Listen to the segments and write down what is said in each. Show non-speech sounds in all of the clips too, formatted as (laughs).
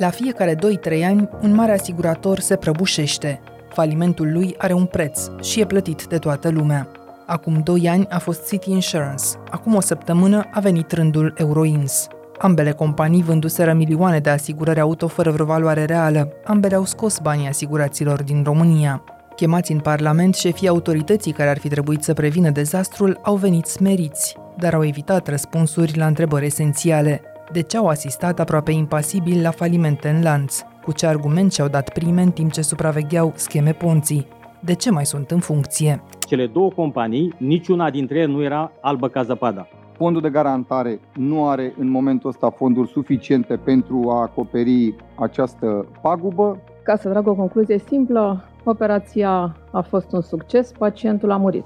La fiecare 2-3 ani, un mare asigurator se prăbușește. Falimentul lui are un preț și e plătit de toată lumea. Acum 2 ani a fost City Insurance, acum o săptămână a venit rândul Euroins. Ambele companii vânduseră milioane de asigurări auto fără vreo valoare reală. Ambele au scos banii asiguraților din România. Chemați în Parlament, șefii autorității care ar fi trebuit să prevină dezastrul au venit smeriți, dar au evitat răspunsuri la întrebări esențiale. De ce au asistat aproape impasibil la falimente în lanț? Cu ce argument și-au dat prime în timp ce supravegheau scheme ponții? De ce mai sunt în funcție? Cele două companii, niciuna dintre ele nu era albă ca zăpada. Fondul de garantare nu are în momentul ăsta fonduri suficiente pentru a acoperi această pagubă. Ca să trag o concluzie simplă, operația a fost un succes, pacientul a murit.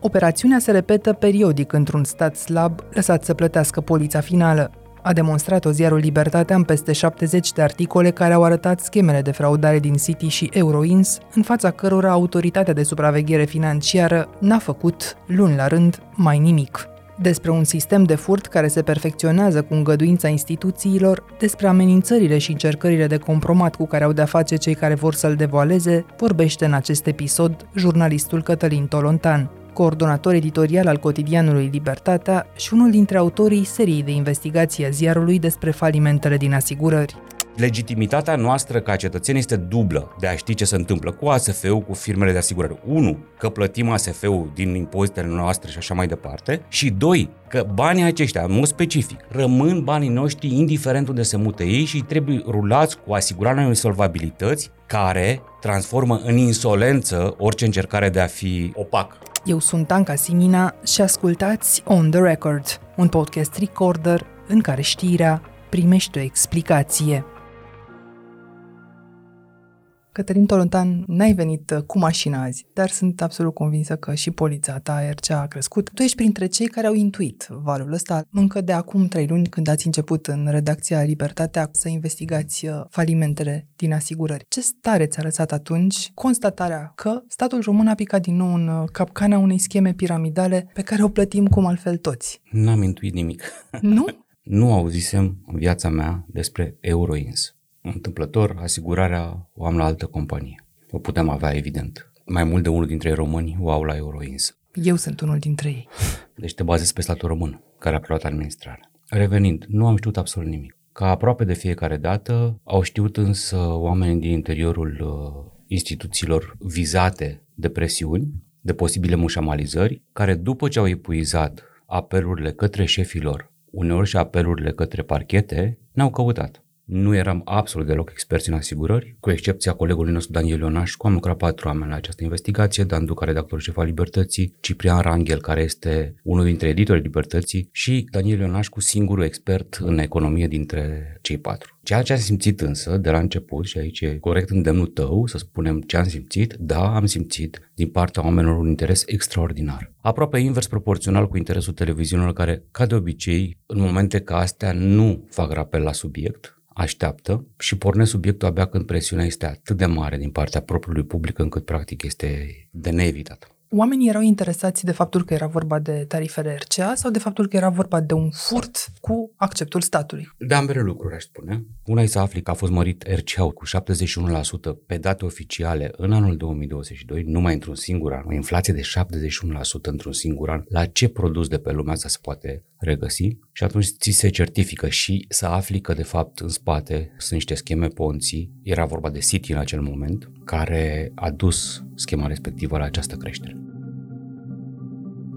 Operațiunea se repetă periodic într-un stat slab lăsat să plătească polița finală. A demonstrat-o ziarul Libertatea în peste 70 de articole care au arătat schemele de fraudare din City și Euroins, în fața cărora autoritatea de supraveghere financiară n-a făcut, luni la rând, mai nimic. Despre un sistem de furt care se perfecționează cu îngăduința instituțiilor, despre amenințările și încercările de compromat cu care au de-a face cei care vor să-l devoaleze, vorbește în acest episod jurnalistul Cătălin Tolontan, coordonator editorial al cotidianului Libertatea și unul dintre autorii seriei de investigație a ziarului despre falimentele din asigurări legitimitatea noastră ca cetățeni este dublă de a ști ce se întâmplă cu ASF-ul, cu firmele de asigurări. Unu, că plătim ASF-ul din impozitele noastre și așa mai departe. Și doi, că banii aceștia, în mod specific, rămân banii noștri indiferent unde se mută ei și trebuie rulați cu asigurarea unei solvabilități care transformă în insolență orice încercare de a fi opac. Eu sunt Anca Simina și ascultați On The Record, un podcast recorder în care știrea primește o explicație. Cătălin Tolontan, n-ai venit uh, cu mașina azi, dar sunt absolut convinsă că și poliția ta, RCA, a crescut. Tu ești printre cei care au intuit valul ăsta încă de acum trei luni, când ați început în redacția Libertatea să investigați uh, falimentele din asigurări. Ce stare ți-a lăsat atunci constatarea că statul român a picat din nou în uh, capcana unei scheme piramidale pe care o plătim cum altfel toți? N-am intuit nimic. Nu? (laughs) nu auzisem în viața mea despre Euroins întâmplător, asigurarea o am la altă companie. O putem avea, evident. Mai mult de unul dintre români o au la Euroins. Eu sunt unul dintre ei. Deci te bazezi pe statul român, care a preluat administrarea. Revenind, nu am știut absolut nimic. Ca aproape de fiecare dată, au știut însă oamenii din interiorul uh, instituțiilor vizate de presiuni, de posibile mușamalizări, care după ce au epuizat apelurile către șefilor, uneori și apelurile către parchete, ne-au căutat. Nu eram absolut deloc experți în asigurări, cu excepția colegului nostru Daniel Ionașcu. Am lucrat patru oameni la această investigație, Dan Duca, redactorul șef al Libertății, Ciprian Rangel, care este unul dintre editorii Libertății și Daniel Ionașcu, singurul expert în economie dintre cei patru. Ceea ce am simțit însă de la început, și aici e corect îndemnul tău să spunem ce am simțit, da, am simțit din partea oamenilor un interes extraordinar. Aproape invers proporțional cu interesul televiziunilor care, ca de obicei, în momente ca astea nu fac rapel la subiect, așteaptă și pornesc subiectul abia când presiunea este atât de mare din partea propriului public încât practic este de neevitat. Oamenii erau interesați de faptul că era vorba de tarifele RCA sau de faptul că era vorba de un furt cu acceptul statului? De ambele lucruri, aș spune. Una e să afli că a fost mărit RCA cu 71% pe date oficiale în anul 2022, numai într-un singur an, o inflație de 71% într-un singur an. La ce produs de pe lumea asta se poate regăsi? Și atunci ți se certifică și să afli că de fapt în spate sunt niște scheme ponții, era vorba de City în acel moment, care a dus schema respectivă la această creștere.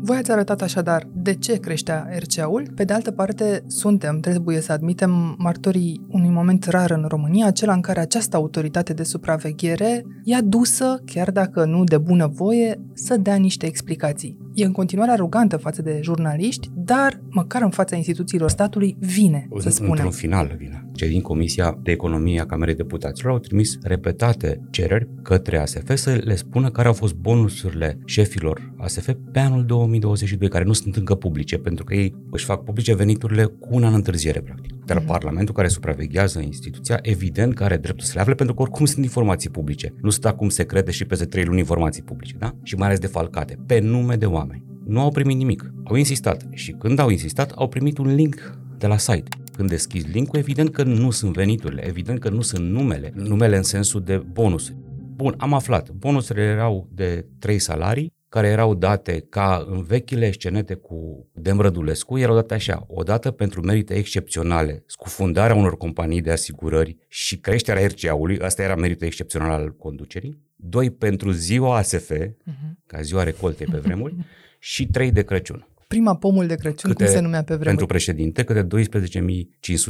Voi ați arătat așadar de ce creștea RCA-ul. Pe de altă parte, suntem, trebuie să admitem, martorii unui moment rar în România, acela în care această autoritate de supraveghere i-a dusă, chiar dacă nu de bună voie, să dea niște explicații. E în continuare arogantă față de jurnaliști, dar măcar în fața instituțiilor statului vine, să spunem. Într-un final vine. Cei din Comisia de Economie a Camerei Deputaților au trimis repetate cereri către ASF să le spună care au fost bonusurile șefilor ASF pe anul 2022, care nu sunt încă publice, pentru că ei își fac publice veniturile cu un an întârziere, practic. Dar mm-hmm. Parlamentul care supraveghează instituția, evident că are dreptul să le afle, pentru că oricum sunt informații publice. Nu sunt acum secrete și peste trei luni informații publice, da? Și mai ales defalcate, pe nume de oameni. Nu au primit nimic. Au insistat și când au insistat, au primit un link de la site. Când deschizi link evident că nu sunt veniturile, evident că nu sunt numele, numele în sensul de bonus. Bun, am aflat, bonusurile erau de 3 salarii, care erau date ca în vechile scenete cu Demrădulescu, erau date așa, o dată pentru merite excepționale, scufundarea unor companii de asigurări și creșterea RCA-ului, asta era meritul excepțional al conducerii, doi pentru ziua ASF, uh-huh. Mhm. ca ziua recoltei pe vremuri, (laughs) și trei de Crăciun prima pomul de Crăciun, câte, cum se numea pe vremuri? Pentru președinte, câte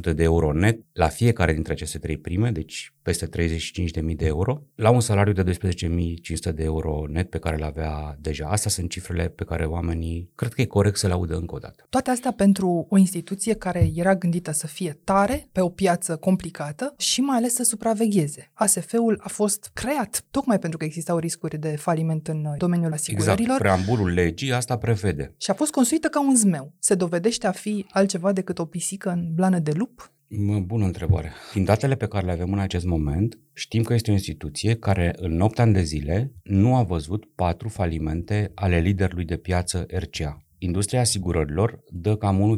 12.500 de euro net la fiecare dintre aceste trei prime, deci peste 35.000 de euro, la un salariu de 12.500 de euro net pe care le avea deja. Astea sunt cifrele pe care oamenii cred că e corect să le audă încă o dată. Toate astea pentru o instituție care era gândită să fie tare pe o piață complicată și mai ales să supravegheze. ASF-ul a fost creat tocmai pentru că existau riscuri de faliment în domeniul asigurărilor. Exact, preambulul legii asta prevede. Și a fost construită ca un zmeu. Se dovedește a fi altceva decât o pisică în blană de lup? Bună întrebare. Din datele pe care le avem în acest moment, știm că este o instituție care în 8 ani de zile nu a văzut patru falimente ale liderului de piață RCA. Industria asigurărilor dă cam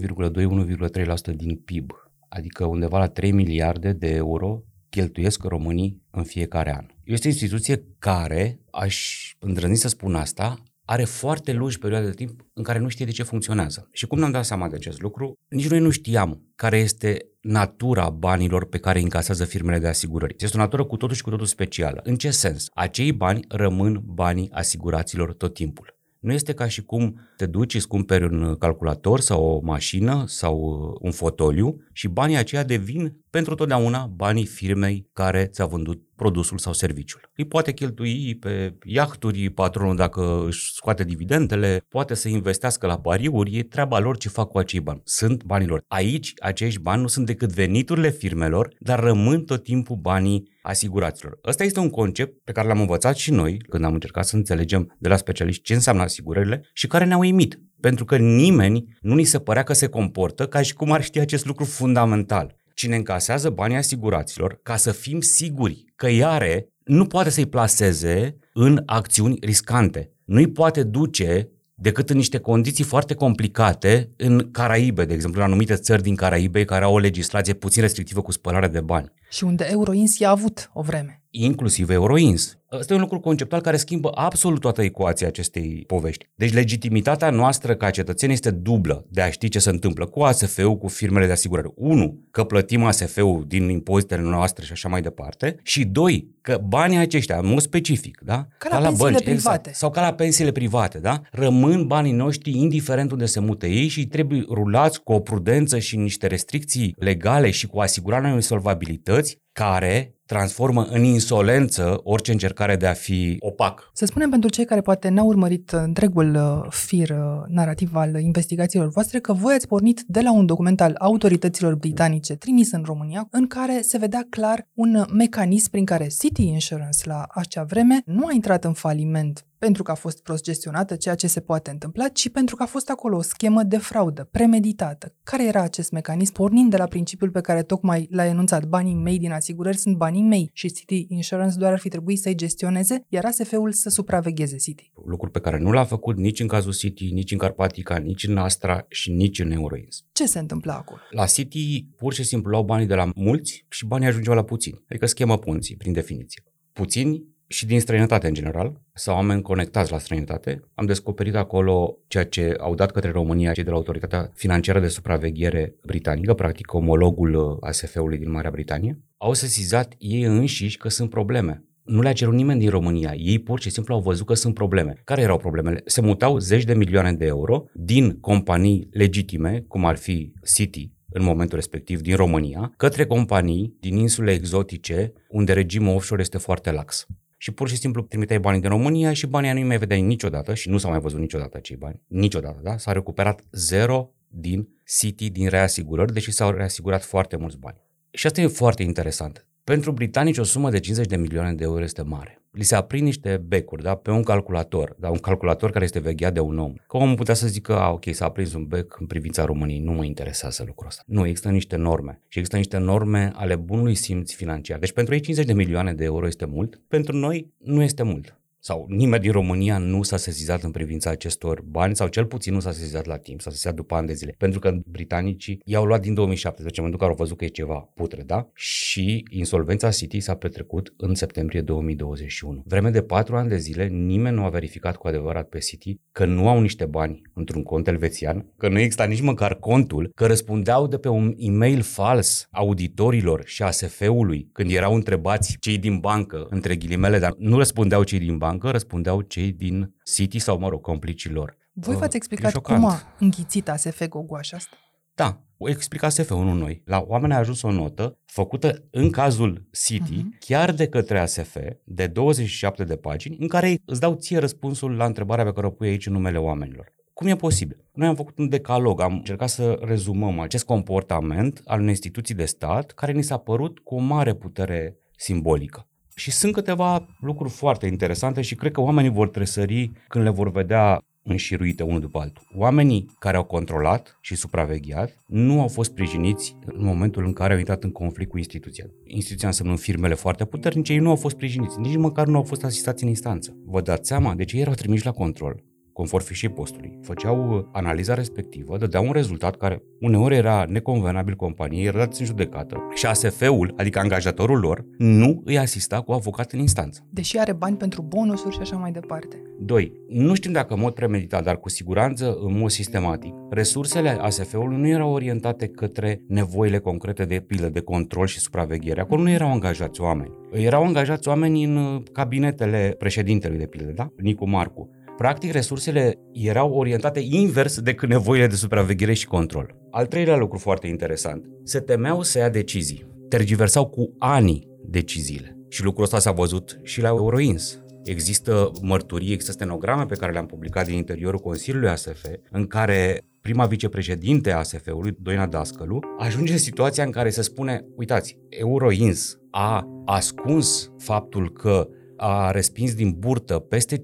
1,2-1,3% din PIB, adică undeva la 3 miliarde de euro cheltuiesc românii în fiecare an. Este o instituție care, aș îndrăzni să spun asta, are foarte lungi perioade de timp în care nu știe de ce funcționează. Și cum ne-am dat seama de acest lucru? Nici noi nu știam care este natura banilor pe care îi încasează firmele de asigurări. Este o natură cu totul și cu totul specială. În ce sens? Acei bani rămân banii asiguraților tot timpul. Nu este ca și cum te duci, îți cumperi un calculator sau o mașină sau un fotoliu și banii aceia devin pentru totdeauna banii firmei care ți-a vândut produsul sau serviciul. Îi poate cheltui pe iahturi patronul dacă își scoate dividendele, poate să investească la pariuri, e treaba lor ce fac cu acei bani. Sunt banilor. Aici, acești bani nu sunt decât veniturile firmelor, dar rămân tot timpul banii asiguraților. Ăsta este un concept pe care l-am învățat și noi când am încercat să înțelegem de la specialiști ce înseamnă asigurările și care ne-au uimit. Pentru că nimeni nu ni se părea că se comportă ca și cum ar ști acest lucru fundamental. Cine încasează banii asiguraților, ca să fim siguri că iare, nu poate să-i placeze în acțiuni riscante. Nu-i poate duce decât în niște condiții foarte complicate în Caraibe, de exemplu, în anumite țări din Caraibe care au o legislație puțin restrictivă cu spălarea de bani. Și unde Euroins i-a avut o vreme. Inclusiv Euroins. Ăsta e un lucru conceptual care schimbă absolut toată ecuația acestei povești. Deci legitimitatea noastră ca cetățeni este dublă de a ști ce se întâmplă cu ASF-ul, cu firmele de asigurări. Unu, că plătim ASF-ul din impozitele noastre și așa mai departe. Și doi, că banii aceștia, în mod specific, da? Ca la, ca la bănci, private. Exact, sau ca la pensiile private, da? Rămân banii noștri indiferent unde se mută ei și trebuie rulați cu o prudență și niște restricții legale și cu asigurarea unei solvabilități care transformă în insolență orice încercare de a fi opac. Să spunem pentru cei care poate n-au urmărit întregul uh, fir uh, narrativ al investigațiilor voastre că voi ați pornit de la un document al autorităților britanice trimis în România în care se vedea clar un mecanism prin care City Insurance la acea vreme nu a intrat în faliment pentru că a fost prost gestionată, ceea ce se poate întâmpla, ci pentru că a fost acolo o schemă de fraudă, premeditată. Care era acest mecanism? Pornind de la principiul pe care tocmai l-a enunțat, banii mei din asigurări sunt banii mei și City Insurance doar ar fi trebuit să-i gestioneze, iar ASF-ul să supravegheze City. Lucruri pe care nu l-a făcut nici în cazul City, nici în Carpatica, nici în Astra și nici în Euroins. Ce se întâmplă acolo? La City pur și simplu luau banii de la mulți și banii ajungeau la puțini, adică schemă punții, prin definiție. Puțini și din străinătate în general, sau oameni conectați la străinătate. Am descoperit acolo ceea ce au dat către România cei de la Autoritatea Financiară de Supraveghere Britanică, practic omologul uh, ASF-ului din Marea Britanie. Au sesizat ei înșiși că sunt probleme. Nu le-a cerut nimeni din România. Ei pur și simplu au văzut că sunt probleme. Care erau problemele? Se mutau zeci de milioane de euro din companii legitime, cum ar fi City, în momentul respectiv din România, către companii din insule exotice unde regimul offshore este foarte lax și pur și simplu trimiteai banii din România și banii nu mai vedeai niciodată și nu s-au mai văzut niciodată acei bani. Niciodată, da? S-a recuperat zero din City, din reasigurări, deși s-au reasigurat foarte mulți bani. Și asta e foarte interesant. Pentru britanici o sumă de 50 de milioane de euro este mare li se aprind niște becuri da, pe un calculator, da, un calculator care este vegheat de un om. Că omul putea să zică, a, ok, s-a aprins un bec în privința României, nu mă interesează lucrul ăsta. Nu, există niște norme și există niște norme ale bunului simț financiar. Deci pentru ei 50 de milioane de euro este mult, pentru noi nu este mult sau nimeni din România nu s-a sesizat în privința acestor bani sau cel puțin nu s-a sesizat la timp, s-a sesizat după ani de zile. Pentru că britanicii i-au luat din 2017, în momentul în care au văzut că e ceva putre, da? Și insolvența City s-a petrecut în septembrie 2021. Vreme de patru ani de zile, nimeni nu a verificat cu adevărat pe City că nu au niște bani într-un cont elvețian, că nu exista nici măcar contul, că răspundeau de pe un e-mail fals auditorilor și ASF-ului când erau întrebați cei din bancă, între ghilimele, dar nu răspundeau cei din bancă, răspundeau cei din City sau, mă rog, complicii lor. Voi v-ați explicat cum a înghițit ASF gogoașa asta? Da, o explica SF-ul, nu noi. La oameni a ajuns o notă făcută în cazul City, uh-huh. chiar de către ASF, de 27 de pagini, în care îți dau ție răspunsul la întrebarea pe care o pui aici în numele oamenilor. Cum e posibil? Noi am făcut un decalog, am încercat să rezumăm acest comportament al unei instituții de stat care ni s-a părut cu o mare putere simbolică. Și sunt câteva lucruri foarte interesante și cred că oamenii vor tresări când le vor vedea înșiruite unul după altul. Oamenii care au controlat și supravegheat nu au fost sprijiniți în momentul în care au intrat în conflict cu instituția. Instituția înseamnă firmele foarte puternice, ei nu au fost sprijiniți, nici măcar nu au fost asistați în instanță. Vă dați seama? Deci ei erau trimiși la control conform fișei postului, făceau uh, analiza respectivă, dădeau un rezultat care uneori era neconvenabil companiei, era dat în judecată și ASF-ul, adică angajatorul lor, nu îi asista cu avocat în instanță. Deși are bani pentru bonusuri și așa mai departe. 2. Nu știm dacă în mod premeditat, dar cu siguranță în mod sistematic, resursele ASF-ului nu erau orientate către nevoile concrete de pilă, de control și supraveghere. Acolo nu erau angajați oameni. Erau angajați oameni în uh, cabinetele președintelui de pilă, da? Nicu Marcu. Practic, resursele erau orientate invers decât nevoile de supraveghere și control. Al treilea lucru foarte interesant, se temeau să ia decizii. Tergiversau cu ani deciziile. Și lucrul ăsta s-a văzut și la Euroins. Există mărturii, există stenograme pe care le-am publicat din interiorul Consiliului ASF, în care prima vicepreședinte a ASF-ului, Doina Dascălu, ajunge în situația în care se spune, uitați, Euroins a ascuns faptul că a respins din burtă peste 5.000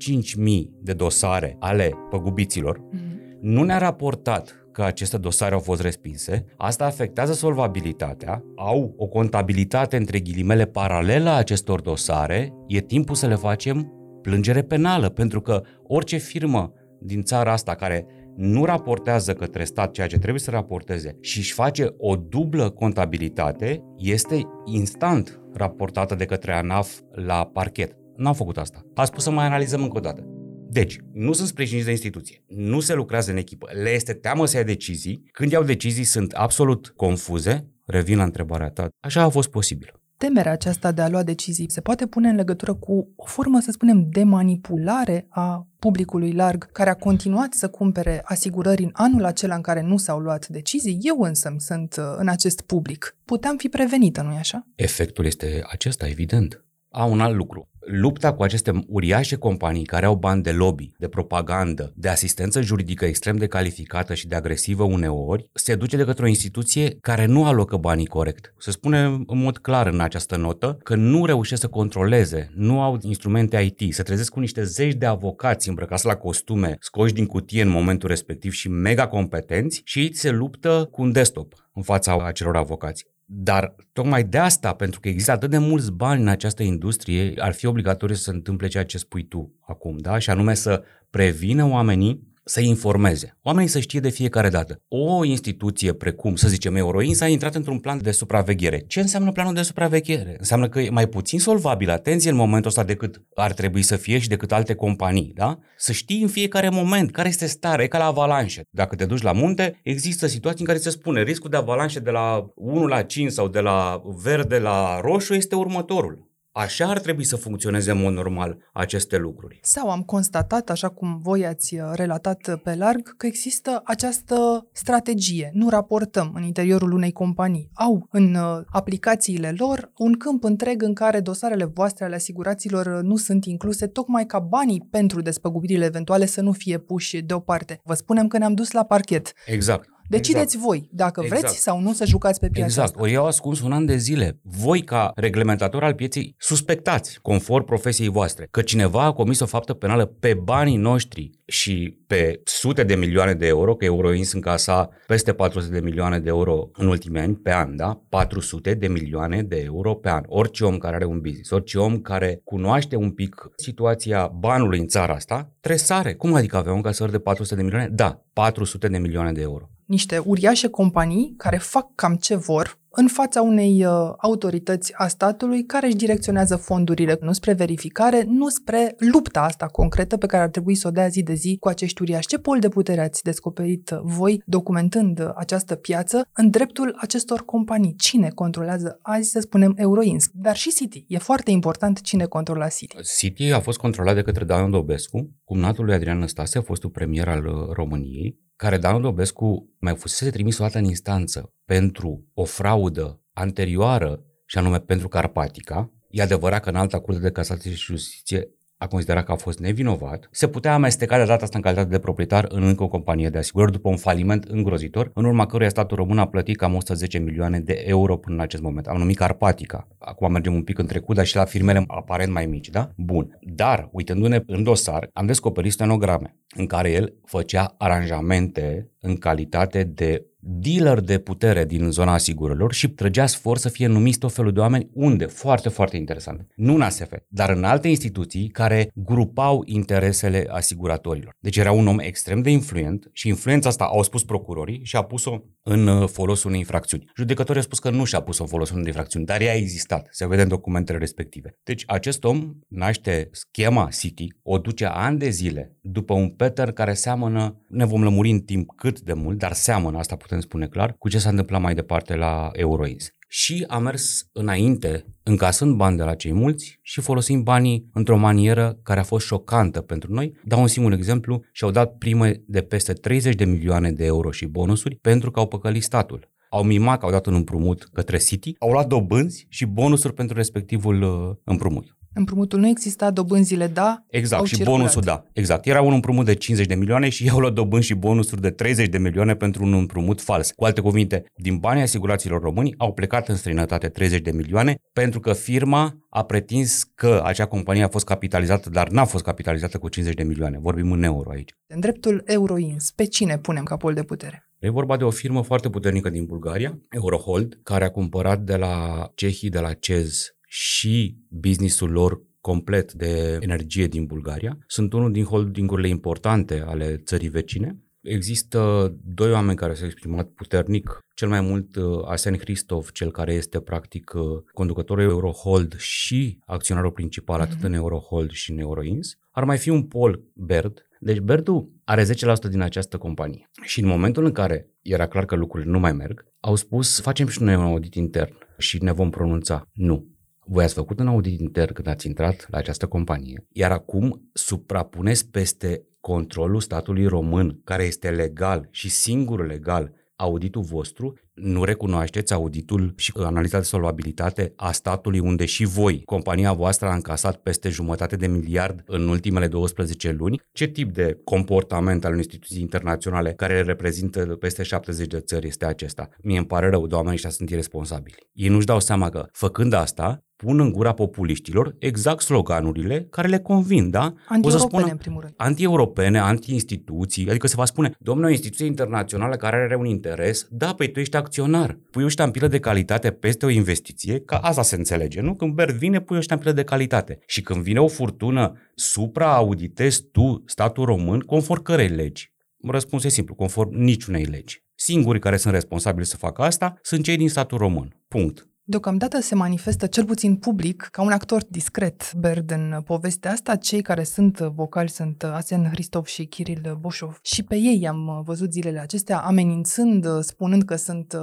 de dosare ale păgubiților, mm-hmm. nu ne-a raportat că aceste dosare au fost respinse, asta afectează solvabilitatea, au o contabilitate între ghilimele paralelă a acestor dosare, e timpul să le facem plângere penală, pentru că orice firmă din țara asta care nu raportează către stat ceea ce trebuie să raporteze și își face o dublă contabilitate, este instant raportată de către ANAF la parchet. N-au făcut asta. A spus să mai analizăm încă o dată. Deci, nu sunt sprijiniți de instituție, nu se lucrează în echipă, le este teamă să ia decizii, când iau decizii sunt absolut confuze, revin la întrebarea ta, așa a fost posibil. Temerea aceasta de a lua decizii se poate pune în legătură cu o formă, să spunem, de manipulare a publicului larg care a continuat să cumpere asigurări în anul acela în care nu s-au luat decizii. Eu însă sunt uh, în acest public. Puteam fi prevenită, nu-i așa? Efectul este acesta, evident. A, un alt lucru lupta cu aceste uriașe companii care au bani de lobby, de propagandă, de asistență juridică extrem de calificată și de agresivă uneori, se duce de către o instituție care nu alocă banii corect. Se spune în mod clar în această notă că nu reușesc să controleze, nu au instrumente IT, se trezesc cu niște zeci de avocați îmbrăcați la costume, scoși din cutie în momentul respectiv și mega competenți și ei se luptă cu un desktop în fața acelor avocați. Dar tocmai de asta, pentru că există atât de mulți bani în această industrie, ar fi obligatoriu să se întâmple ceea ce spui tu acum, da? Și anume să prevină oamenii să informeze. Oamenii să știe de fiecare dată. O instituție precum, să zicem, Euroins a intrat într-un plan de supraveghere. Ce înseamnă planul de supraveghere? Înseamnă că e mai puțin solvabil, atenție în momentul ăsta decât ar trebui să fie și decât alte companii, da? Să știi în fiecare moment care este starea, e ca la avalanșe. Dacă te duci la munte, există situații în care se spune riscul de avalanșe de la 1 la 5 sau de la verde la roșu este următorul. Așa ar trebui să funcționeze în mod normal aceste lucruri. Sau am constatat, așa cum voi ați uh, relatat pe larg, că există această strategie. Nu raportăm în interiorul unei companii. Au în uh, aplicațiile lor un câmp întreg în care dosarele voastre ale asiguraților uh, nu sunt incluse, tocmai ca banii pentru despăgubirile eventuale să nu fie puși deoparte. Vă spunem că ne-am dus la parchet. Exact. Decideți Exact. voi dacă Exact. vreți sau nu să jucați pe piața Exact. asta. Ori eu ascuns un an de zile. Voi, ca reglementator al pieței, suspectați, conform profesiei voastre, că cineva a comis o faptă penală pe banii noștri și pe sute de milioane de euro, că Euroins încasa peste 400 de milioane de euro în ultimii ani, pe an, da? 400 de milioane de euro pe an. Orice om care are un business, orice om care cunoaște un pic situația banului în țara asta, tresare. Cum adică avea un casăr de 400 de milioane? Da, 400 de milioane de euro. Niște uriașe companii care fac cam ce vor în fața unei uh, autorități a statului care își direcționează fondurile nu spre verificare, nu spre lupta asta concretă pe care ar trebui să o dea zi de zi cu acești uriași. Ce pol de putere ați descoperit uh, voi documentând uh, această piață în dreptul acestor companii? Cine controlează azi, să spunem, Euroins, dar și City. E foarte important cine controla City. City a fost controlat de către Dan Dobescu, cumnatul lui Adrian Năstase, fostul premier al uh, României, care Dan Dobescu mai fusese trimis o dată în instanță pentru o fraudă anterioară, și anume pentru Carpatica. E adevărat că în alta curte de casație și justiție a considerat că a fost nevinovat, se putea amesteca de data asta în calitate de proprietar în încă o companie de asigurări după un faliment îngrozitor, în urma căruia statul român a plătit cam 110 milioane de euro până în acest moment. Am numit Carpatica. Acum mergem un pic în trecut, dar și la firmele aparent mai mici, da? Bun. Dar, uitându-ne în dosar, am descoperit stenograme în care el făcea aranjamente în calitate de dealer de putere din zona asigurărilor și trăgea sfor să fie numiți tot felul de oameni unde? Foarte, foarte interesant. Nu în ASF, dar în alte instituții care grupau interesele asiguratorilor. Deci era un om extrem de influent și influența asta au spus procurorii și a pus-o în uh, folosul unei infracțiuni. Judecătorii au spus că nu și-a pus-o în folosul unei infracțiuni, dar ea a existat. Se vede în documentele respective. Deci acest om naște schema City, o duce ani de zile după un pattern care seamănă, ne vom lămuri în timp cât de mult, dar seamănă, asta putem spune clar, cu ce s-a întâmplat mai departe la Euroins. Și a mers înainte, încasând bani de la cei mulți și folosind banii într-o manieră care a fost șocantă pentru noi. Dau un singur exemplu, și-au dat prime de peste 30 de milioane de euro și bonusuri pentru că au păcălit statul au mimat că au dat un împrumut către City, au luat dobânzi și bonusuri pentru respectivul uh, împrumut. Împrumutul nu exista, dobânzile da, Exact, au și circulat. bonusul da. Exact. Era un împrumut de 50 de milioane și i-au (laughs) luat dobânzi și bonusuri de 30 de milioane pentru un împrumut fals. Cu alte cuvinte, din banii asiguraților români au plecat în străinătate 30 de milioane pentru că firma a pretins că acea companie a fost capitalizată, dar n-a fost capitalizată cu 50 de milioane. Vorbim în euro aici. În dreptul Euroins, pe cine punem ca pol de putere? E vorba de o firmă foarte puternică din Bulgaria, Eurohold, care a cumpărat de la cehii, de la CEZ și businessul lor complet de energie din Bulgaria. Sunt unul din holdingurile importante ale țării vecine. Există doi oameni care s-au exprimat puternic, cel mai mult uh, Arsen Hristov, cel care este practic uh, conducătorul Eurohold și acționarul principal mm-hmm. atât în Eurohold și în Euroins. Ar mai fi un Paul Baird. Deci Bairdu are 10% din această companie. Și în momentul în care era clar că lucrurile nu mai merg, au spus facem și noi un audit intern și ne vom pronunța. Nu. Voi ați făcut un audit intern când ați intrat la această companie, iar acum suprapuneți peste controlul statului român, care este legal și singur legal, auditul vostru, nu recunoașteți auditul și analiza de solvabilitate a statului unde și voi, compania voastră a încasat peste jumătate de miliard în ultimele 12 luni? Ce tip de comportament al unei instituții internaționale care reprezintă peste 70 de țări este acesta? Mie îmi pare rău, de oamenii ăștia sunt irresponsabili. Ei nu-și dau seama că, făcând asta, pun în gura populiștilor exact sloganurile care le convin, da? Anti-europene, în primul rând. Anti-europene, anti-instituții, adică se va spune, domnule, o instituție internațională care are un interes, da, păi tu ești acționar. Pui o ștampilă de calitate peste o investiție, ca asta se înțelege, nu? Când Berd vine, pui o ștampilă de calitate. Și când vine o furtună, supra-auditezi tu statul român conform cărei legi? Răspunsul e simplu, conform niciunei legi. Singurii care sunt responsabili să facă asta sunt cei din statul român. Punct. Deocamdată se manifestă, cel puțin public, ca un actor discret, Baird, în povestea asta. Cei care sunt vocali sunt Asen Hristov și Kiril Boșov. Și pe ei am văzut zilele acestea amenințând, spunând că sunt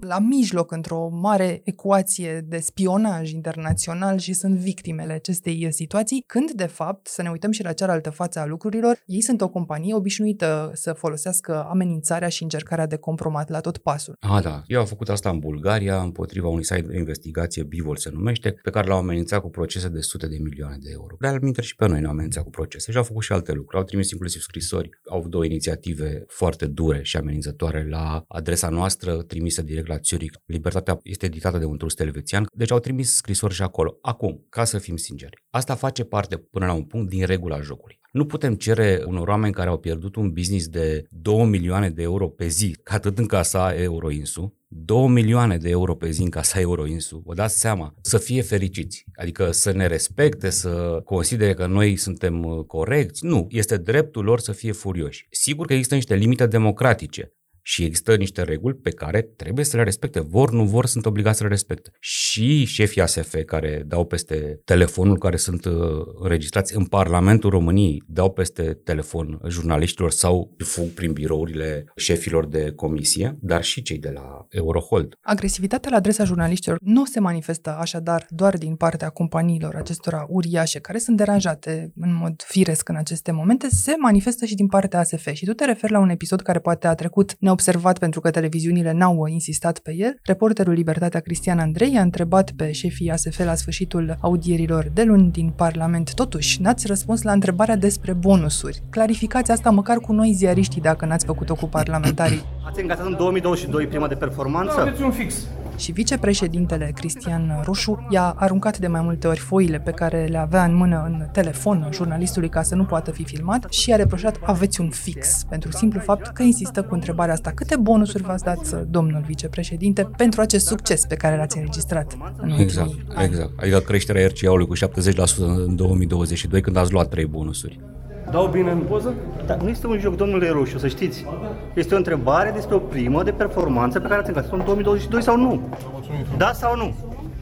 la mijloc într-o mare ecuație de spionaj internațional și sunt victimele acestei situații, când, de fapt, să ne uităm și la cealaltă față a lucrurilor, ei sunt o companie obișnuită să folosească amenințarea și încercarea de compromat la tot pasul. Ah, da. Eu am făcut asta în Bulgaria împotriva unui site de investigație, Bivol se numește, pe care l-au amenințat cu procese de sute de milioane de euro. De altminte și pe noi ne-au amenințat cu procese și au făcut și alte lucruri. Au trimis inclusiv scrisori, au avut două inițiative foarte dure și amenințătoare la adresa noastră, trimise direct la Zurich. Libertatea este editată de un trust elvețian, deci au trimis scrisori și acolo. Acum, ca să fim sinceri, asta face parte până la un punct din regula jocului. Nu putem cere unor oameni care au pierdut un business de 2 milioane de euro pe zi, că atât în casa Euroinsu, 2 milioane de euro pe zi în casa Euroinsu, vă dați seama, să fie fericiți, adică să ne respecte, să considere că noi suntem uh, corecți. Nu, este dreptul lor să fie furioși. Sigur că există niște limite democratice, și există niște reguli pe care trebuie să le respecte. Vor, nu vor, sunt obligați să le respecte. Și șefii ASF care dau peste telefonul, care sunt uh, înregistrați în Parlamentul României, dau peste telefon jurnaliștilor sau fug prin birourile șefilor de comisie, dar și cei de la Eurohold. Agresivitatea la adresa jurnaliștilor nu se manifestă așadar doar din partea companiilor acestora uriașe care sunt deranjate în mod firesc în aceste momente, se manifestă și din partea ASF. Și tu te referi la un episod care poate a trecut neobservat pentru că televiziunile n-au insistat pe el, reporterul Libertatea Cristian Andrei a întrebat pe șefii ASF la sfârșitul audierilor de luni din Parlament. Totuși, n-ați răspuns la întrebarea despre bonusuri. Clarificați asta măcar cu noi ziariștii dacă n-ați făcut-o cu parlamentarii. Ați îngatat în 2022 prima de performanță? Da, aveți un fix și vicepreședintele Cristian Roșu i-a aruncat de mai multe ori foile pe care le avea în mână în telefon jurnalistului ca să nu poată fi filmat și i-a reproșat aveți un fix, pentru simplu fapt că insistă cu întrebarea asta. Câte bonusuri v-ați dat, domnul vicepreședinte, pentru acest succes pe care l-ați înregistrat în Exact, ani? exact. Adică creșterea RCA-ului cu 70% în 2022 când ați luat trei bonusuri. Dau bine în poză? Dar nu este un joc, domnule Roșu, să știți. Este o întrebare despre o primă de performanță pe care ați încă în 2022 sau nu? Da sau nu?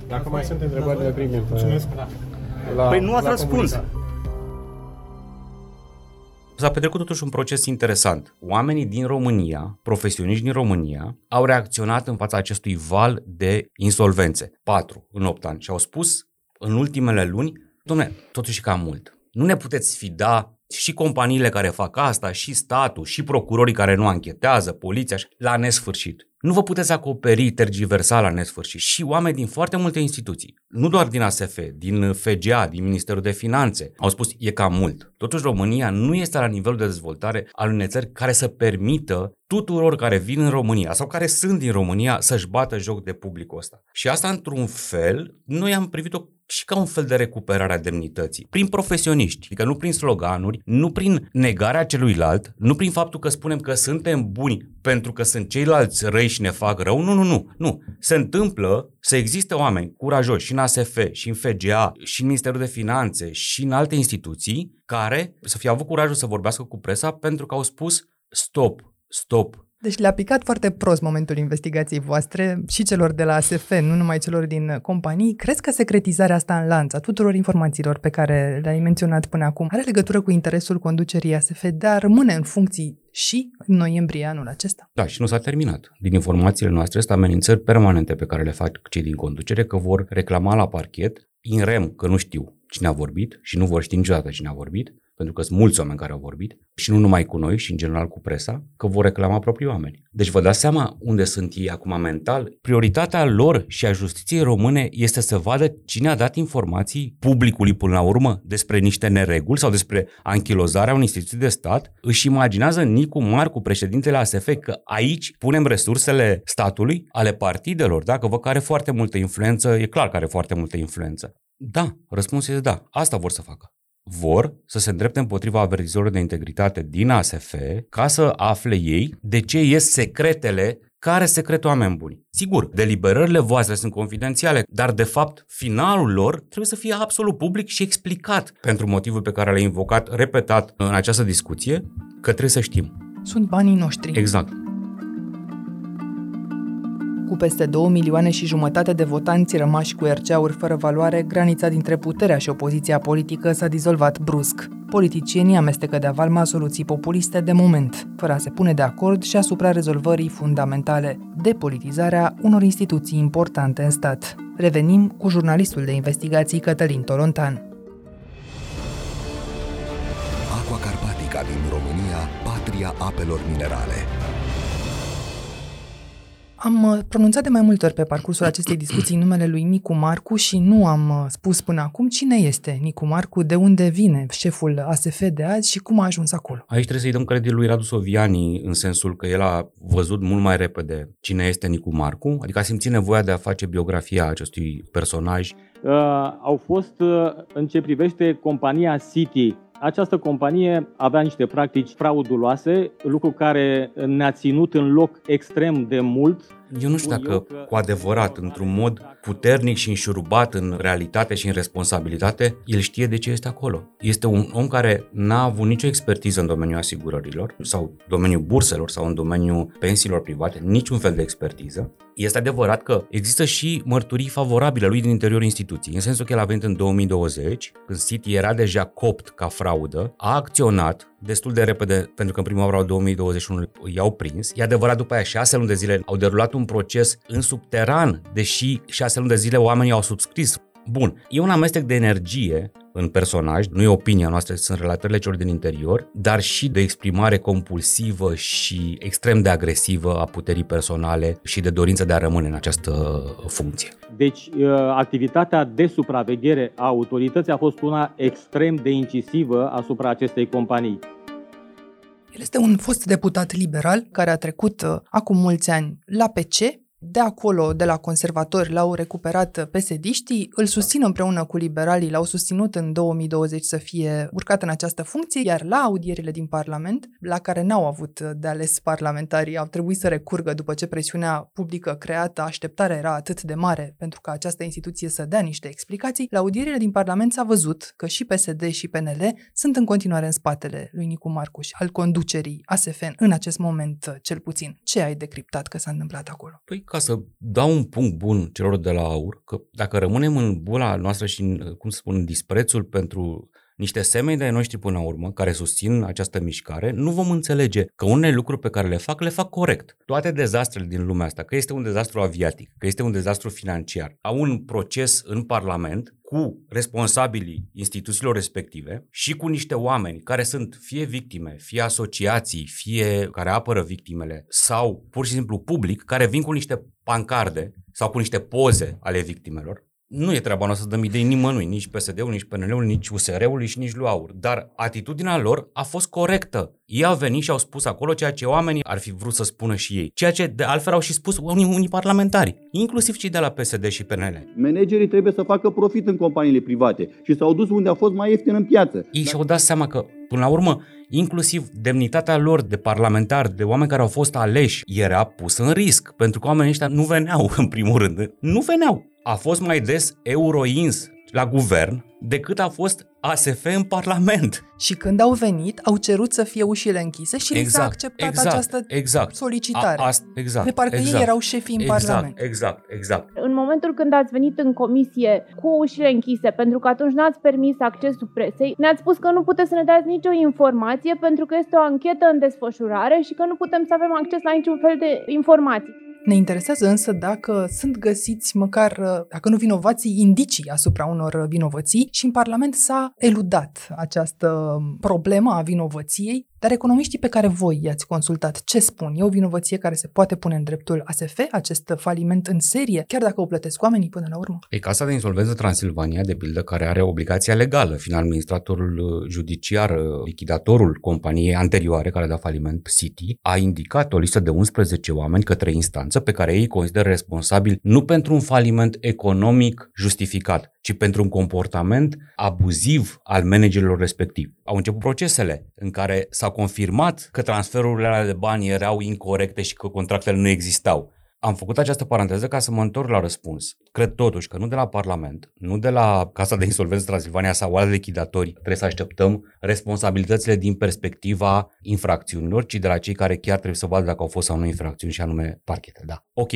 Dacă mai sunt întrebări, le primim. Mulțumesc. La, păi nu ați răspuns. S-a petrecut totuși un proces interesant. Oamenii din România, profesioniști din România, au reacționat în fața acestui val de insolvențe. Patru în 8 ani și au spus în ultimele luni, domne, totuși e cam mult. Nu ne puteți fida și companiile care fac asta, și statul, și procurorii care nu anchetează, poliția, la nesfârșit. Nu vă puteți acoperi tergiversal la nesfârșit. Și oameni din foarte multe instituții, nu doar din ASF, din FGA, din Ministerul de Finanțe, au spus e cam mult. Totuși România nu este la nivelul de dezvoltare al unei țări care să permită tuturor care vin în România sau care sunt din România să-și bată joc de publicul ăsta. Și asta, într-un fel, noi am privit-o și ca un fel de recuperare a demnității. Prin profesioniști, adică nu prin sloganuri, nu prin negarea celuilalt, nu prin faptul că spunem că suntem buni pentru că sunt ceilalți răi și ne fac rău. Nu, nu, nu. Nu. Se întâmplă să existe oameni curajoși și în ASF, și în FGA, și în Ministerul de Finanțe, și în alte instituții, care să fie avut curajul să vorbească cu presa pentru că au spus stop, stop, deci le-a picat foarte prost momentul investigației voastre și celor de la ASF, nu numai celor din companii. Crezi că secretizarea asta în lanț a tuturor informațiilor pe care le-ai menționat până acum are legătură cu interesul conducerii ASF de a rămâne în funcții și în noiembrie anul acesta? Da, și nu s-a terminat. Din informațiile noastre sunt amenințări permanente pe care le fac cei din conducere că vor reclama la parchet, in rem că nu știu cine a vorbit și nu vor ști niciodată cine a vorbit, pentru că sunt mulți oameni care au vorbit, și nu numai cu noi, și în general cu presa, că vor reclama proprii oameni. Deci vă dați seama unde sunt ei acum mental? Prioritatea lor și a justiției române este să vadă cine a dat informații publicului până la urmă despre niște nereguli sau despre anchilozarea unei instituții de stat. Își imaginează Nicu Marcu, președintele ASF, că aici punem resursele statului, ale partidelor, dacă vă care foarte multă influență, e clar că are foarte multă influență. Da, răspunsul este da. Asta vor să facă vor să se îndrepte împotriva avertizorilor de integritate din ASF ca să afle ei de ce ies secretele care secret oameni buni. Sigur, deliberările voastre sunt confidențiale, dar de fapt finalul lor trebuie să fie absolut public și explicat pentru motivul pe care l-ai invocat repetat în această discuție, că trebuie să știm. Sunt banii noștri. Exact. Cu peste 2 milioane și jumătate de votanți rămași cu RCA-uri fără valoare, granița dintre puterea și opoziția politică s-a dizolvat brusc. Politicienii amestecă de avalma soluții populiste de moment, fără a se pune de acord și asupra rezolvării fundamentale, depolitizarea unor instituții importante în stat. Revenim cu jurnalistul de investigații Cătălin Tolontan. Aqua Carpatica din România, patria apelor minerale. Am uh, pronunțat de mai multe ori pe parcursul acestei discuții numele lui Nicu Marcu și nu am uh, spus până acum cine este Nicu Marcu, de unde vine șeful ASF de azi și cum a ajuns acolo. Aici trebuie să-i dăm credit lui Radu Soviani în sensul că el a văzut mult mai repede cine este Nicu Marcu, adică a simțit nevoia de a face biografia acestui personaj. Uh, au fost, uh, în ce privește compania City, această companie avea niște practici frauduloase, lucru care ne-a ținut în loc extrem de mult eu nu știu dacă cu adevărat, într-un mod puternic și înșurubat în realitate și în responsabilitate, el știe de ce este acolo. Este un om care n-a avut nicio expertiză în domeniul asigurărilor sau domeniul burselor sau în domeniul pensiilor private, niciun fel de expertiză. Este adevărat că există și mărturii favorabile lui din interiorul instituției, în sensul că el a venit în 2020, când City era deja copt ca fraudă, a acționat destul de repede, pentru că în primăvara 2021 i-au prins. E adevărat, după aia șase luni de zile au derulat un proces în subteran, deși șase luni de zile oamenii au subscris Bun, e un amestec de energie în personaj, nu e opinia noastră, sunt relatările celor din interior, dar și de exprimare compulsivă și extrem de agresivă a puterii personale și de dorință de a rămâne în această funcție. Deci, uh, activitatea de supraveghere a autorității a fost una extrem de incisivă asupra acestei companii. El este un fost deputat liberal care a trecut uh, acum mulți ani la PC, de acolo, de la conservatori, l-au recuperat pesediștii, îl susțin împreună cu liberalii, l-au susținut în 2020 să fie urcat în această funcție, iar la audierile din Parlament, la care n-au avut de ales parlamentarii, au trebuit să recurgă după ce presiunea publică creată, așteptarea era atât de mare pentru ca această instituție să dea niște explicații, la audierile din Parlament s-a văzut că și PSD și PNL sunt în continuare în spatele lui Nicu Marcuș, al conducerii ASFN, în acest moment cel puțin. Ce ai decriptat că s-a întâmplat acolo? Păi ca să dau un punct bun celor de la AUR, că dacă rămânem în bula noastră și, în, cum să spun, în disprețul pentru niște semeni de noștri până la urmă, care susțin această mișcare, nu vom înțelege că unele lucruri pe care le fac, le fac corect. Toate dezastrele din lumea asta, că este un dezastru aviatic, că este un dezastru financiar, au un proces în Parlament cu responsabilii instituțiilor respective și cu niște oameni care sunt fie victime, fie asociații, fie care apără victimele sau pur și simplu public, care vin cu niște pancarde sau cu niște poze ale victimelor nu e treaba noastră să dăm idei nimănui, nici PSD-ul, nici PNL-ul, nici USR-ul și nici lui Aur. Dar atitudinea lor a fost corectă. Ei au venit și au spus acolo ceea ce oamenii ar fi vrut să spună și ei. Ceea ce de altfel au și spus unii, unii parlamentari, inclusiv cei de la PSD și PNL. Managerii trebuie să facă profit în companiile private și s-au dus unde a fost mai ieftin în piață. Ei și-au dat seama că, până la urmă, inclusiv demnitatea lor de parlamentari, de oameni care au fost aleși, era pusă în risc, pentru că oamenii ăștia nu veneau, (laughs) în primul rând. Nu veneau a fost mai des euroins la guvern decât a fost ASF în Parlament. Și când au venit, au cerut să fie ușile închise și exact, li s-a exact, acceptat exact, această exact. solicitare. A, a, exact, de parcă exact, ei erau șefii în exact, Parlament. Exact, exact. În momentul când ați venit în comisie cu ușile închise, pentru că atunci n-ați permis accesul presei, ne-ați spus că nu puteți să ne dați nicio informație pentru că este o anchetă în desfășurare și că nu putem să avem acces la niciun fel de informații. Ne interesează însă dacă sunt găsiți măcar, dacă nu vinovații, indicii asupra unor vinovății și în Parlament s-a eludat această problemă a vinovăției dar economiștii pe care voi i-ați consultat, ce spun? E o vinovăție care se poate pune în dreptul ASF, acest faliment în serie, chiar dacă o plătesc oamenii până la urmă? E Casa de Insolvență Transilvania, de pildă, care are obligația legală, fiind administratorul uh, judiciar, uh, lichidatorul companiei anterioare care a dat faliment City, a indicat o listă de 11 oameni către instanță pe care ei consideră responsabili nu pentru un faliment economic justificat, ci pentru un comportament abuziv al managerilor respectivi. Au început procesele în care s-a confirmat că transferurile de bani erau incorrecte și că contractele nu existau. Am făcut această paranteză ca să mă întorc la răspuns. Cred totuși că nu de la Parlament, nu de la Casa de Insolvență Transilvania sau alți lichidatori trebuie să așteptăm responsabilitățile din perspectiva infracțiunilor, ci de la cei care chiar trebuie să vadă dacă au fost sau nu infracțiuni și anume parchete. Da. Ok,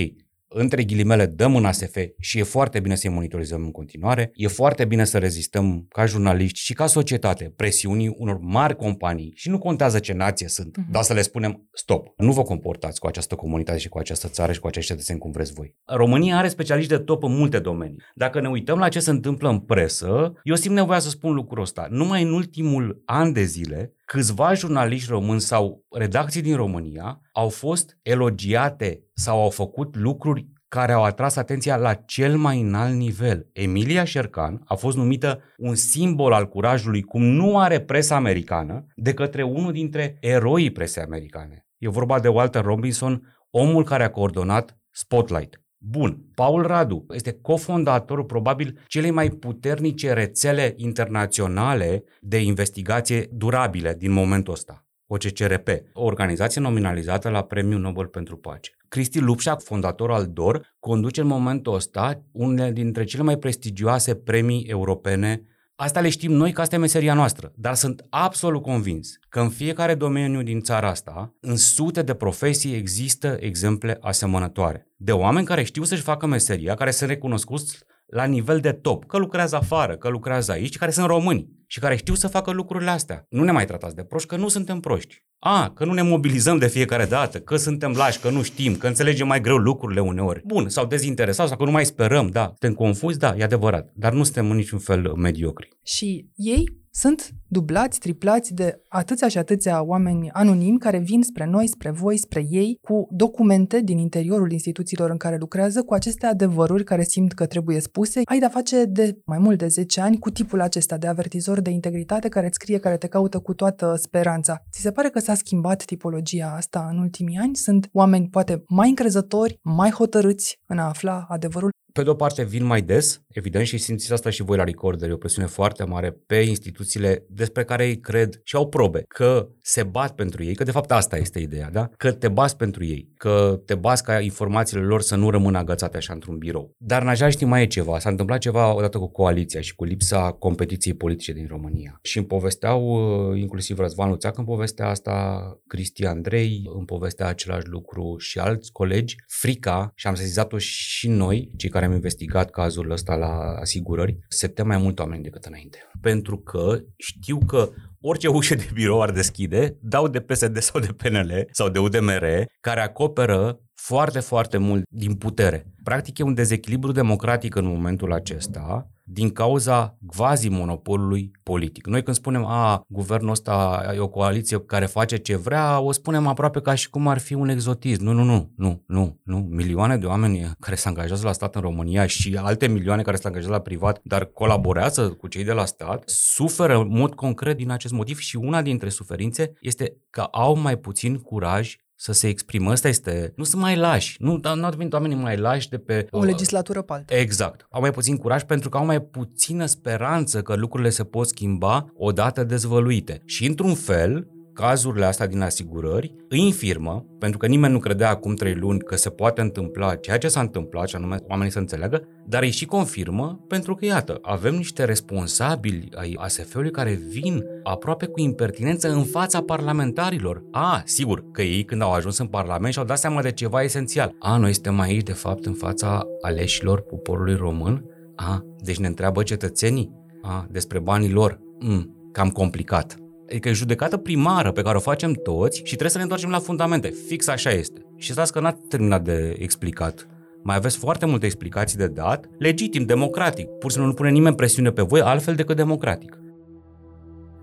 între ghilimele, dăm în ASF și e foarte bine să-i monitorizăm în continuare, e foarte bine să rezistăm ca jurnaliști și ca societate presiunii unor mari companii și nu contează ce nație sunt, uh-huh. dar să le spunem stop, nu vă comportați cu această comunitate și cu această țară și cu acești cetățeni cum vreți voi. România are specialiști de top în multe domenii. Dacă ne uităm la ce se întâmplă în presă, eu simt nevoia să spun lucrul ăsta. Numai în ultimul an de zile câțiva jurnaliști români sau redacții din România au fost elogiate sau au făcut lucruri care au atras atenția la cel mai înalt nivel. Emilia Șercan a fost numită un simbol al curajului, cum nu are presa americană, de către unul dintre eroii presei americane. E vorba de Walter Robinson, omul care a coordonat Spotlight. Bun, Paul Radu este cofondatorul probabil celei mai puternice rețele internaționale de investigație durabile din momentul ăsta. OCCRP, o organizație nominalizată la Premiul Nobel pentru Pace. Cristi Lupșa, fondator al DOR, conduce în momentul ăsta unele dintre cele mai prestigioase premii europene Asta le știm noi că asta e meseria noastră, dar sunt absolut convins că în fiecare domeniu din țara asta, în sute de profesii există exemple asemănătoare. De oameni care știu să-și facă meseria, care sunt recunoscuți la nivel de top, că lucrează afară, că lucrează aici, care sunt români și care știu să facă lucrurile astea. Nu ne mai tratați de proști, că nu suntem proști. A, că nu ne mobilizăm de fiecare dată, că suntem lași, că nu știm, că înțelegem mai greu lucrurile uneori. Bun, sau dezinteresați, sau că nu mai sperăm, da. Suntem confuzi, da, e adevărat, dar nu suntem în niciun fel mediocri. Și ei sunt dublați, triplați de atâția și atâția oameni anonimi care vin spre noi, spre voi, spre ei, cu documente din interiorul instituțiilor în care lucrează, cu aceste adevăruri care simt că trebuie spuse. Ai de-a face de mai mult de 10 ani cu tipul acesta de avertizor de integritate care îți scrie, care te caută cu toată speranța. Ți se pare că s-a schimbat tipologia asta în ultimii ani? Sunt oameni poate mai încrezători, mai hotărâți în a afla adevărul? Pe de o parte vin mai des, evident, și simțiți asta și voi la recorder, e o presiune foarte mare pe instituțiile despre care ei cred și au probe că se bat pentru ei, că de fapt asta este ideea, da? Că te bați pentru ei, că te bați ca informațiile lor să nu rămână agățate așa într-un birou. Dar în același mai e ceva, s-a întâmplat ceva odată cu coaliția și cu lipsa competiției politice din România. Și îmi povesteau, uh, inclusiv Răzvan Luțac îmi povestea asta, Cristi Andrei îmi povestea același lucru și alți colegi, frica, și am sesizat-o și noi, cei care am investigat cazul ăsta la asigurări, se tem mai mult oameni decât înainte. Pentru că știu că orice ușă de birou ar deschide, dau de PSD sau de PNL sau de UDMR, care acoperă foarte, foarte mult din putere. Practic e un dezechilibru democratic în momentul acesta din cauza quasi-monopolului politic. Noi când spunem, a, guvernul ăsta e o coaliție care face ce vrea, o spunem aproape ca și cum ar fi un exotism. Nu, nu, nu, nu, nu, nu. Milioane de oameni care se angajează la stat în România și alte milioane care se angajează la privat, dar colaborează cu cei de la stat, suferă în mod concret din acest motiv și una dintre suferințe este că au mai puțin curaj să se exprimă. Asta este, nu sunt mai lași, nu, nu au devenit oamenii mai lași de pe... O legislatură pe alta. Exact. Au mai puțin curaj pentru că au mai puțină speranță că lucrurile se pot schimba odată dezvăluite. Și într-un fel, cazurile astea din asigurări îi infirmă, pentru că nimeni nu credea acum trei luni că se poate întâmpla ceea ce s-a întâmplat, și anume oamenii să înțeleagă, dar îi și confirmă pentru că, iată, avem niște responsabili ai ASF-ului care vin aproape cu impertinență în fața parlamentarilor. A, sigur, că ei când au ajuns în Parlament și-au dat seama de ceva esențial. A, noi suntem aici, de fapt, în fața aleșilor poporului român? A, deci ne întreabă cetățenii? A, despre banii lor? Mm, cam complicat. Adică e judecată primară pe care o facem toți și trebuie să ne întoarcem la fundamente. Fix așa este. Și stați că n-ați terminat de explicat. Mai aveți foarte multe explicații de dat, legitim, democratic. Pur și simplu nu pune nimeni presiune pe voi altfel decât democratic.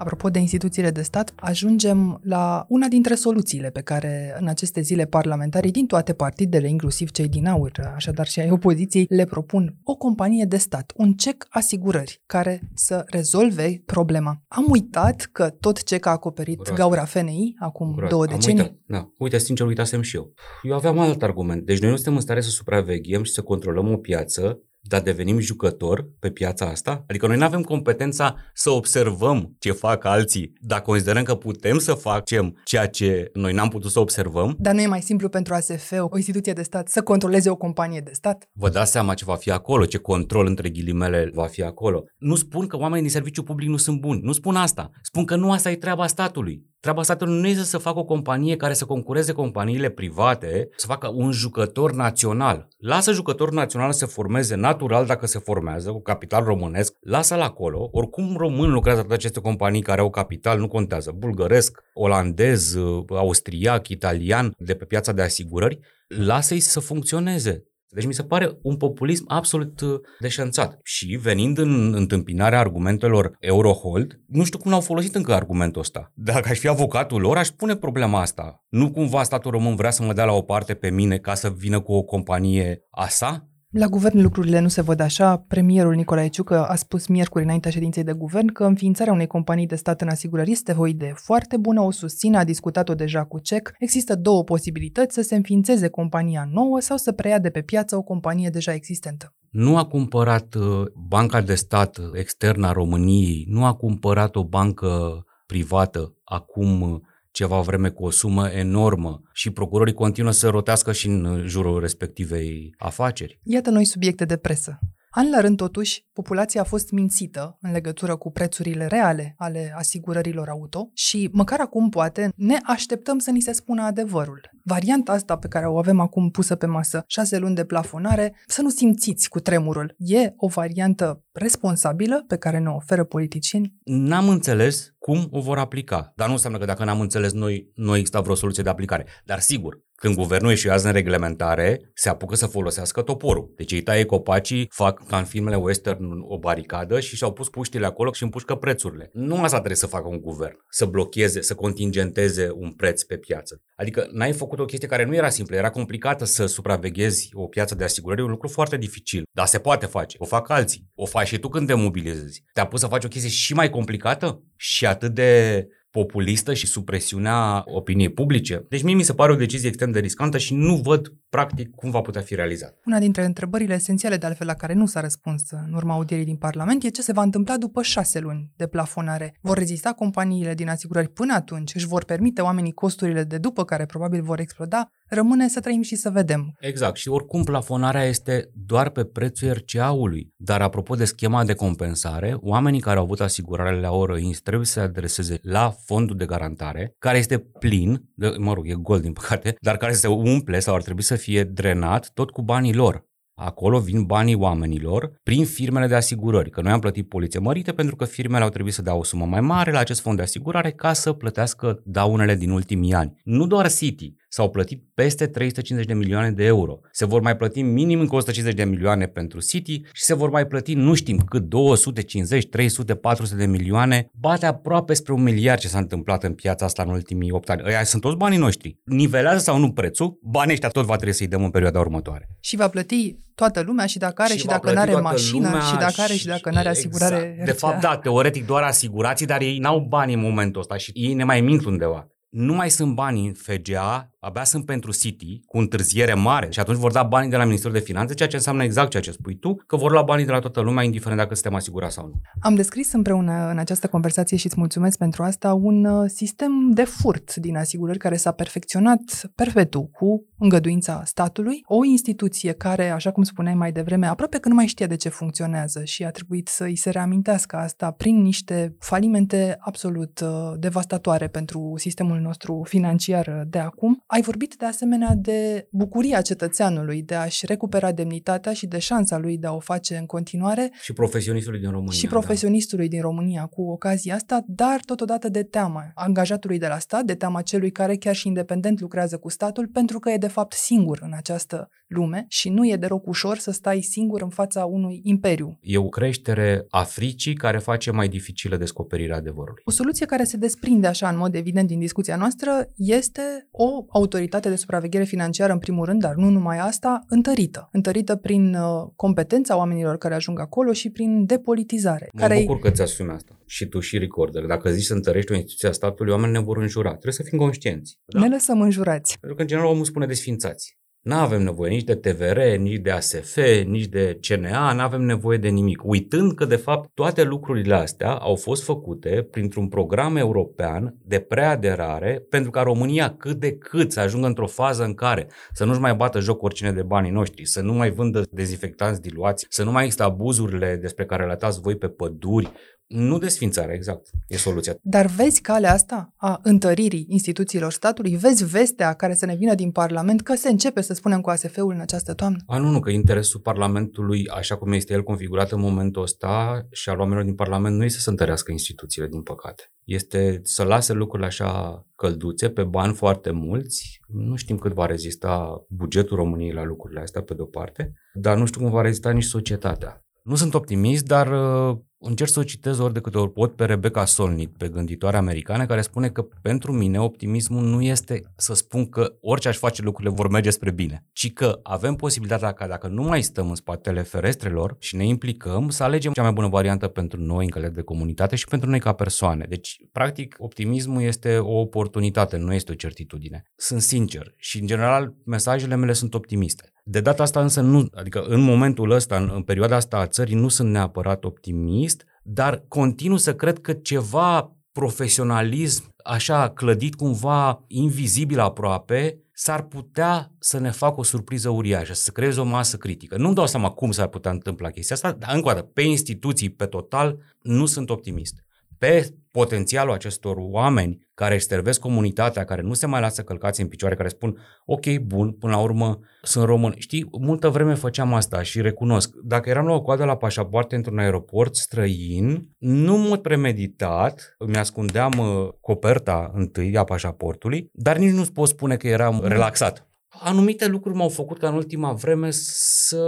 Apropo de instituțiile de stat, ajungem la una dintre soluțiile pe care în aceste zile parlamentarii din toate partidele, inclusiv cei din aur, așadar și ai opoziției, le propun o companie de stat, un cec asigurări care să rezolve problema. Am uitat că tot cec a acoperit Groază. gaura FNI acum Groază. două decenii. Am uitat. Da. Uite, sincer, uitasem și eu. Eu aveam alt argument. Deci noi nu suntem în stare să supraveghem și să controlăm o piață dar devenim jucător pe piața asta? Adică noi nu avem competența să observăm ce fac alții, dar considerăm că putem să facem ceea ce noi n-am putut să observăm. Dar nu e mai simplu pentru ASF, o instituție de stat, să controleze o companie de stat? Vă dați seama ce va fi acolo, ce control între ghilimele va fi acolo. Nu spun că oamenii din serviciu public nu sunt buni, nu spun asta. Spun că nu asta e treaba statului. Treaba statului nu este să facă o companie care să concureze companiile private, să facă un jucător național. Lasă jucătorul național să se formeze natural dacă se formează cu capital românesc, lasă-l acolo. Oricum român lucrează toate aceste companii care au capital, nu contează, bulgăresc, olandez, austriac, italian, de pe piața de asigurări, lasă-i să funcționeze Deci mi se pare un populism absolut uh, deșanțat. Și venind în întâmpinarea argumentelor Eurohold, nu știu cum l-au folosit încă argumentul ăsta. Dacă aș fi avocatul lor, aș pune problema asta. Nu cumva statul român vrea să mă dea la o parte pe mine ca să vină cu o companie a sa? La guvern lucrurile nu se văd așa. Premierul Nicolae Ciucă a spus miercuri înaintea ședinței de guvern că înființarea unei companii de stat în asigurări este o idee foarte bună, o susține, a discutat-o deja cu CEC. Există două posibilități, să se înființeze compania nouă sau să preia de pe piață o companie deja existentă. Nu a cumpărat uh, banca de stat externă a României, nu a cumpărat o bancă privată acum uh, ceva vreme cu o sumă enormă și procurorii continuă să rotească și în jurul respectivei afaceri. Iată noi subiecte de presă. An la rând, totuși, populația a fost mințită în legătură cu prețurile reale ale asigurărilor auto și, măcar acum, poate, ne așteptăm să ni se spună adevărul. Varianta asta pe care o avem acum pusă pe masă, șase luni de plafonare, să nu simțiți cu tremurul. E o variantă responsabilă pe care ne oferă politicieni? N-am înțeles cum o vor aplica, dar nu înseamnă că dacă n-am înțeles noi, nu există vreo soluție de aplicare. Dar sigur, când guvernul ieșuiază în reglementare, se apucă să folosească toporul. Deci ei taie copacii, fac ca în filmele western o baricadă și și-au pus puștile acolo și împușcă prețurile. Nu asta trebuie să facă un guvern, să blocheze, să contingenteze un preț pe piață. Adică n-ai făcut o chestie care nu era simplă, era complicată să supraveghezi o piață de asigurări, un lucru foarte dificil, dar se poate face. O fac alții. O faci și tu când te mobilizezi. Te-a pus să faci o chestie și mai complicată și atât de populistă și sub presiunea opiniei publice. Deci mie mi se pare o decizie extrem de riscantă și nu văd practic cum va putea fi realizat. Una dintre întrebările esențiale de altfel la care nu s-a răspuns în urma audierii din Parlament e ce se va întâmpla după șase luni de plafonare. Vor rezista companiile din asigurări până atunci? Își vor permite oamenii costurile de după care probabil vor exploda? Rămâne să trăim și să vedem. Exact. Și oricum plafonarea este doar pe prețul RCA-ului. Dar apropo de schema de compensare, oamenii care au avut asigurare la Orăins trebuie să se adreseze la fondul de garantare, care este plin, de, mă rog, e gol din păcate, dar care se umple sau ar trebui să fie drenat tot cu banii lor. Acolo vin banii oamenilor prin firmele de asigurări, că noi am plătit poliție mărite pentru că firmele au trebuit să dea o sumă mai mare la acest fond de asigurare ca să plătească daunele din ultimii ani. Nu doar City, s-au plătit peste 350 de milioane de euro. Se vor mai plăti minim încă 150 de milioane pentru City și se vor mai plăti nu știm cât 250, 300, 400 de milioane. Bate aproape spre un miliard ce s-a întâmplat în piața asta în ultimii 8 ani. Ăia sunt toți banii noștri. Nivelează sau nu prețul, banii ăștia tot va trebui să-i dăm în perioada următoare. Și va plăti toată lumea și dacă are și, și dacă nu are mașină și dacă are și, și dacă nu are asigurare. Exact. De fapt, da, teoretic doar asigurații, dar ei n-au bani în momentul ăsta și ei ne mai mint undeva nu mai sunt bani în FGA, abia sunt pentru City, cu întârziere mare și atunci vor da banii de la Ministerul de Finanțe, ceea ce înseamnă exact ceea ce spui tu, că vor lua banii de la toată lumea, indiferent dacă suntem asigurați sau nu. Am descris împreună în această conversație și îți mulțumesc pentru asta un uh, sistem de furt din asigurări care s-a perfecționat perpetu cu îngăduința statului, o instituție care, așa cum spuneai mai devreme, aproape că nu mai știa de ce funcționează și a trebuit să îi se reamintească asta prin niște falimente absolut uh, devastatoare pentru sistemul nostru financiar de acum. Ai vorbit de asemenea de bucuria cetățeanului de a-și recupera demnitatea și de șansa lui de a o face în continuare. Și profesionistului din România. Și profesionistului da. din România cu ocazia asta, dar totodată de teama angajatului de la stat, de teama celui care chiar și independent lucrează cu statul, pentru că e de fapt singur în această lume și nu e deloc ușor să stai singur în fața unui imperiu. E o creștere a fricii care face mai dificilă descoperirea adevărului. O soluție care se desprinde așa în mod evident din discuția noastră este o autoritate de supraveghere financiară în primul rând, dar nu numai asta, întărită. Întărită prin uh, competența oamenilor care ajung acolo și prin depolitizare. Mă care bucur că ți asumi asta. Și tu și Recorder. Dacă zici să întărești o instituție a statului, oamenii ne vor înjura. Trebuie să fim conștienți. Da? Ne lăsăm înjurați. Pentru că, în general, omul spune desfințați. Nu avem nevoie nici de TVR, nici de ASF, nici de CNA, nu avem nevoie de nimic. Uitând că, de fapt, toate lucrurile astea au fost făcute printr-un program european de preaderare pentru ca România cât de cât să ajungă într-o fază în care să nu-și mai bată joc oricine de banii noștri, să nu mai vândă dezinfectanți diluați, să nu mai există abuzurile despre care le voi pe păduri, nu desfințarea, exact, e soluția. Dar vezi calea asta a întăririi instituțiilor statului? Vezi vestea care să ne vină din Parlament că se începe să să spunem, cu ASF-ul în această toamnă? A, nu, nu, că interesul Parlamentului, așa cum este el configurat în momentul ăsta și al oamenilor din Parlament, nu este să întărească instituțiile, din păcate. Este să lase lucrurile așa călduțe, pe bani foarte mulți. Nu știm cât va rezista bugetul României la lucrurile astea, pe de-o parte, dar nu știu cum va rezista nici societatea. Nu sunt optimist, dar uh, încerc să o citez ori de câte ori pot pe Rebecca Solnit, pe gânditoare americană, care spune că pentru mine optimismul nu este să spun că orice aș face lucrurile vor merge spre bine, ci că avem posibilitatea ca dacă nu mai stăm în spatele ferestrelor și ne implicăm, să alegem cea mai bună variantă pentru noi în calitate de comunitate și pentru noi ca persoane. Deci, practic, optimismul este o oportunitate, nu este o certitudine. Sunt sincer și, în general, mesajele mele sunt optimiste. De data asta însă nu, adică în momentul ăsta, în, în perioada asta a țării, nu sunt neapărat optimist, dar continuu să cred că ceva profesionalism așa clădit cumva invizibil aproape, s-ar putea să ne facă o surpriză uriașă, să creeze o masă critică. Nu-mi dau seama cum s-ar putea întâmpla chestia asta, dar încă o dată, pe instituții, pe total, nu sunt optimist pe potențialul acestor oameni care își servesc comunitatea, care nu se mai lasă călcați în picioare, care spun, ok, bun, până la urmă sunt român. Știi, multă vreme făceam asta și recunosc. Dacă eram la o coadă la pașapoarte într-un aeroport străin, nu în mod premeditat, îmi ascundeam uh, coperta întâi a pașaportului, dar nici nu pot spune că eram relaxat anumite lucruri m-au făcut ca în ultima vreme să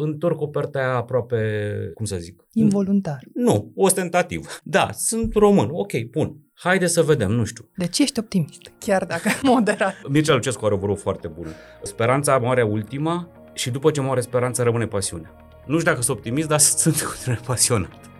întorc coperta aia aproape, cum să zic? Involuntar. Nu, ostentativ. Da, sunt român, ok, bun. Haide să vedem, nu știu. Deci ești optimist, chiar dacă moderat. Mircea Lucescu are o vorbă foarte bună. Speranța moare ultima și după ce moare speranța rămâne pasiunea. Nu știu dacă sunt optimist, dar (laughs) sunt continuare pasionat.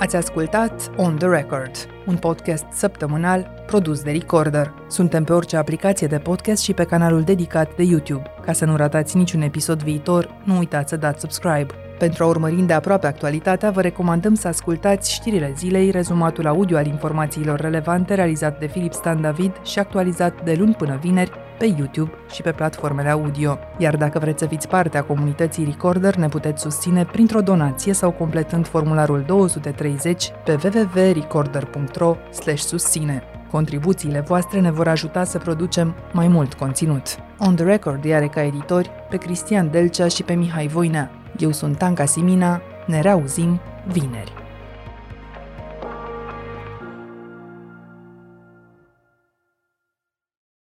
Ați ascultat On The Record, un podcast săptămânal produs de Recorder. Suntem pe orice aplicație de podcast și pe canalul dedicat de YouTube. Ca să nu ratați niciun episod viitor, nu uitați să dați subscribe. Pentru a urmări de aproape actualitatea, vă recomandăm să ascultați știrile zilei, rezumatul audio al informațiilor relevante realizat de Filip Stan David și actualizat de luni până vineri pe YouTube și pe platformele audio. Iar dacă vreți să fiți parte a comunității Recorder, ne puteți susține printr-o donație sau completând formularul 230 pe www.recorder.ro susține. Contribuțiile voastre ne vor ajuta să producem mai mult conținut. On the Record are ca editori pe Cristian Delcea și pe Mihai Voinea. Eu sunt Tanca Simina, ne reauzim vineri.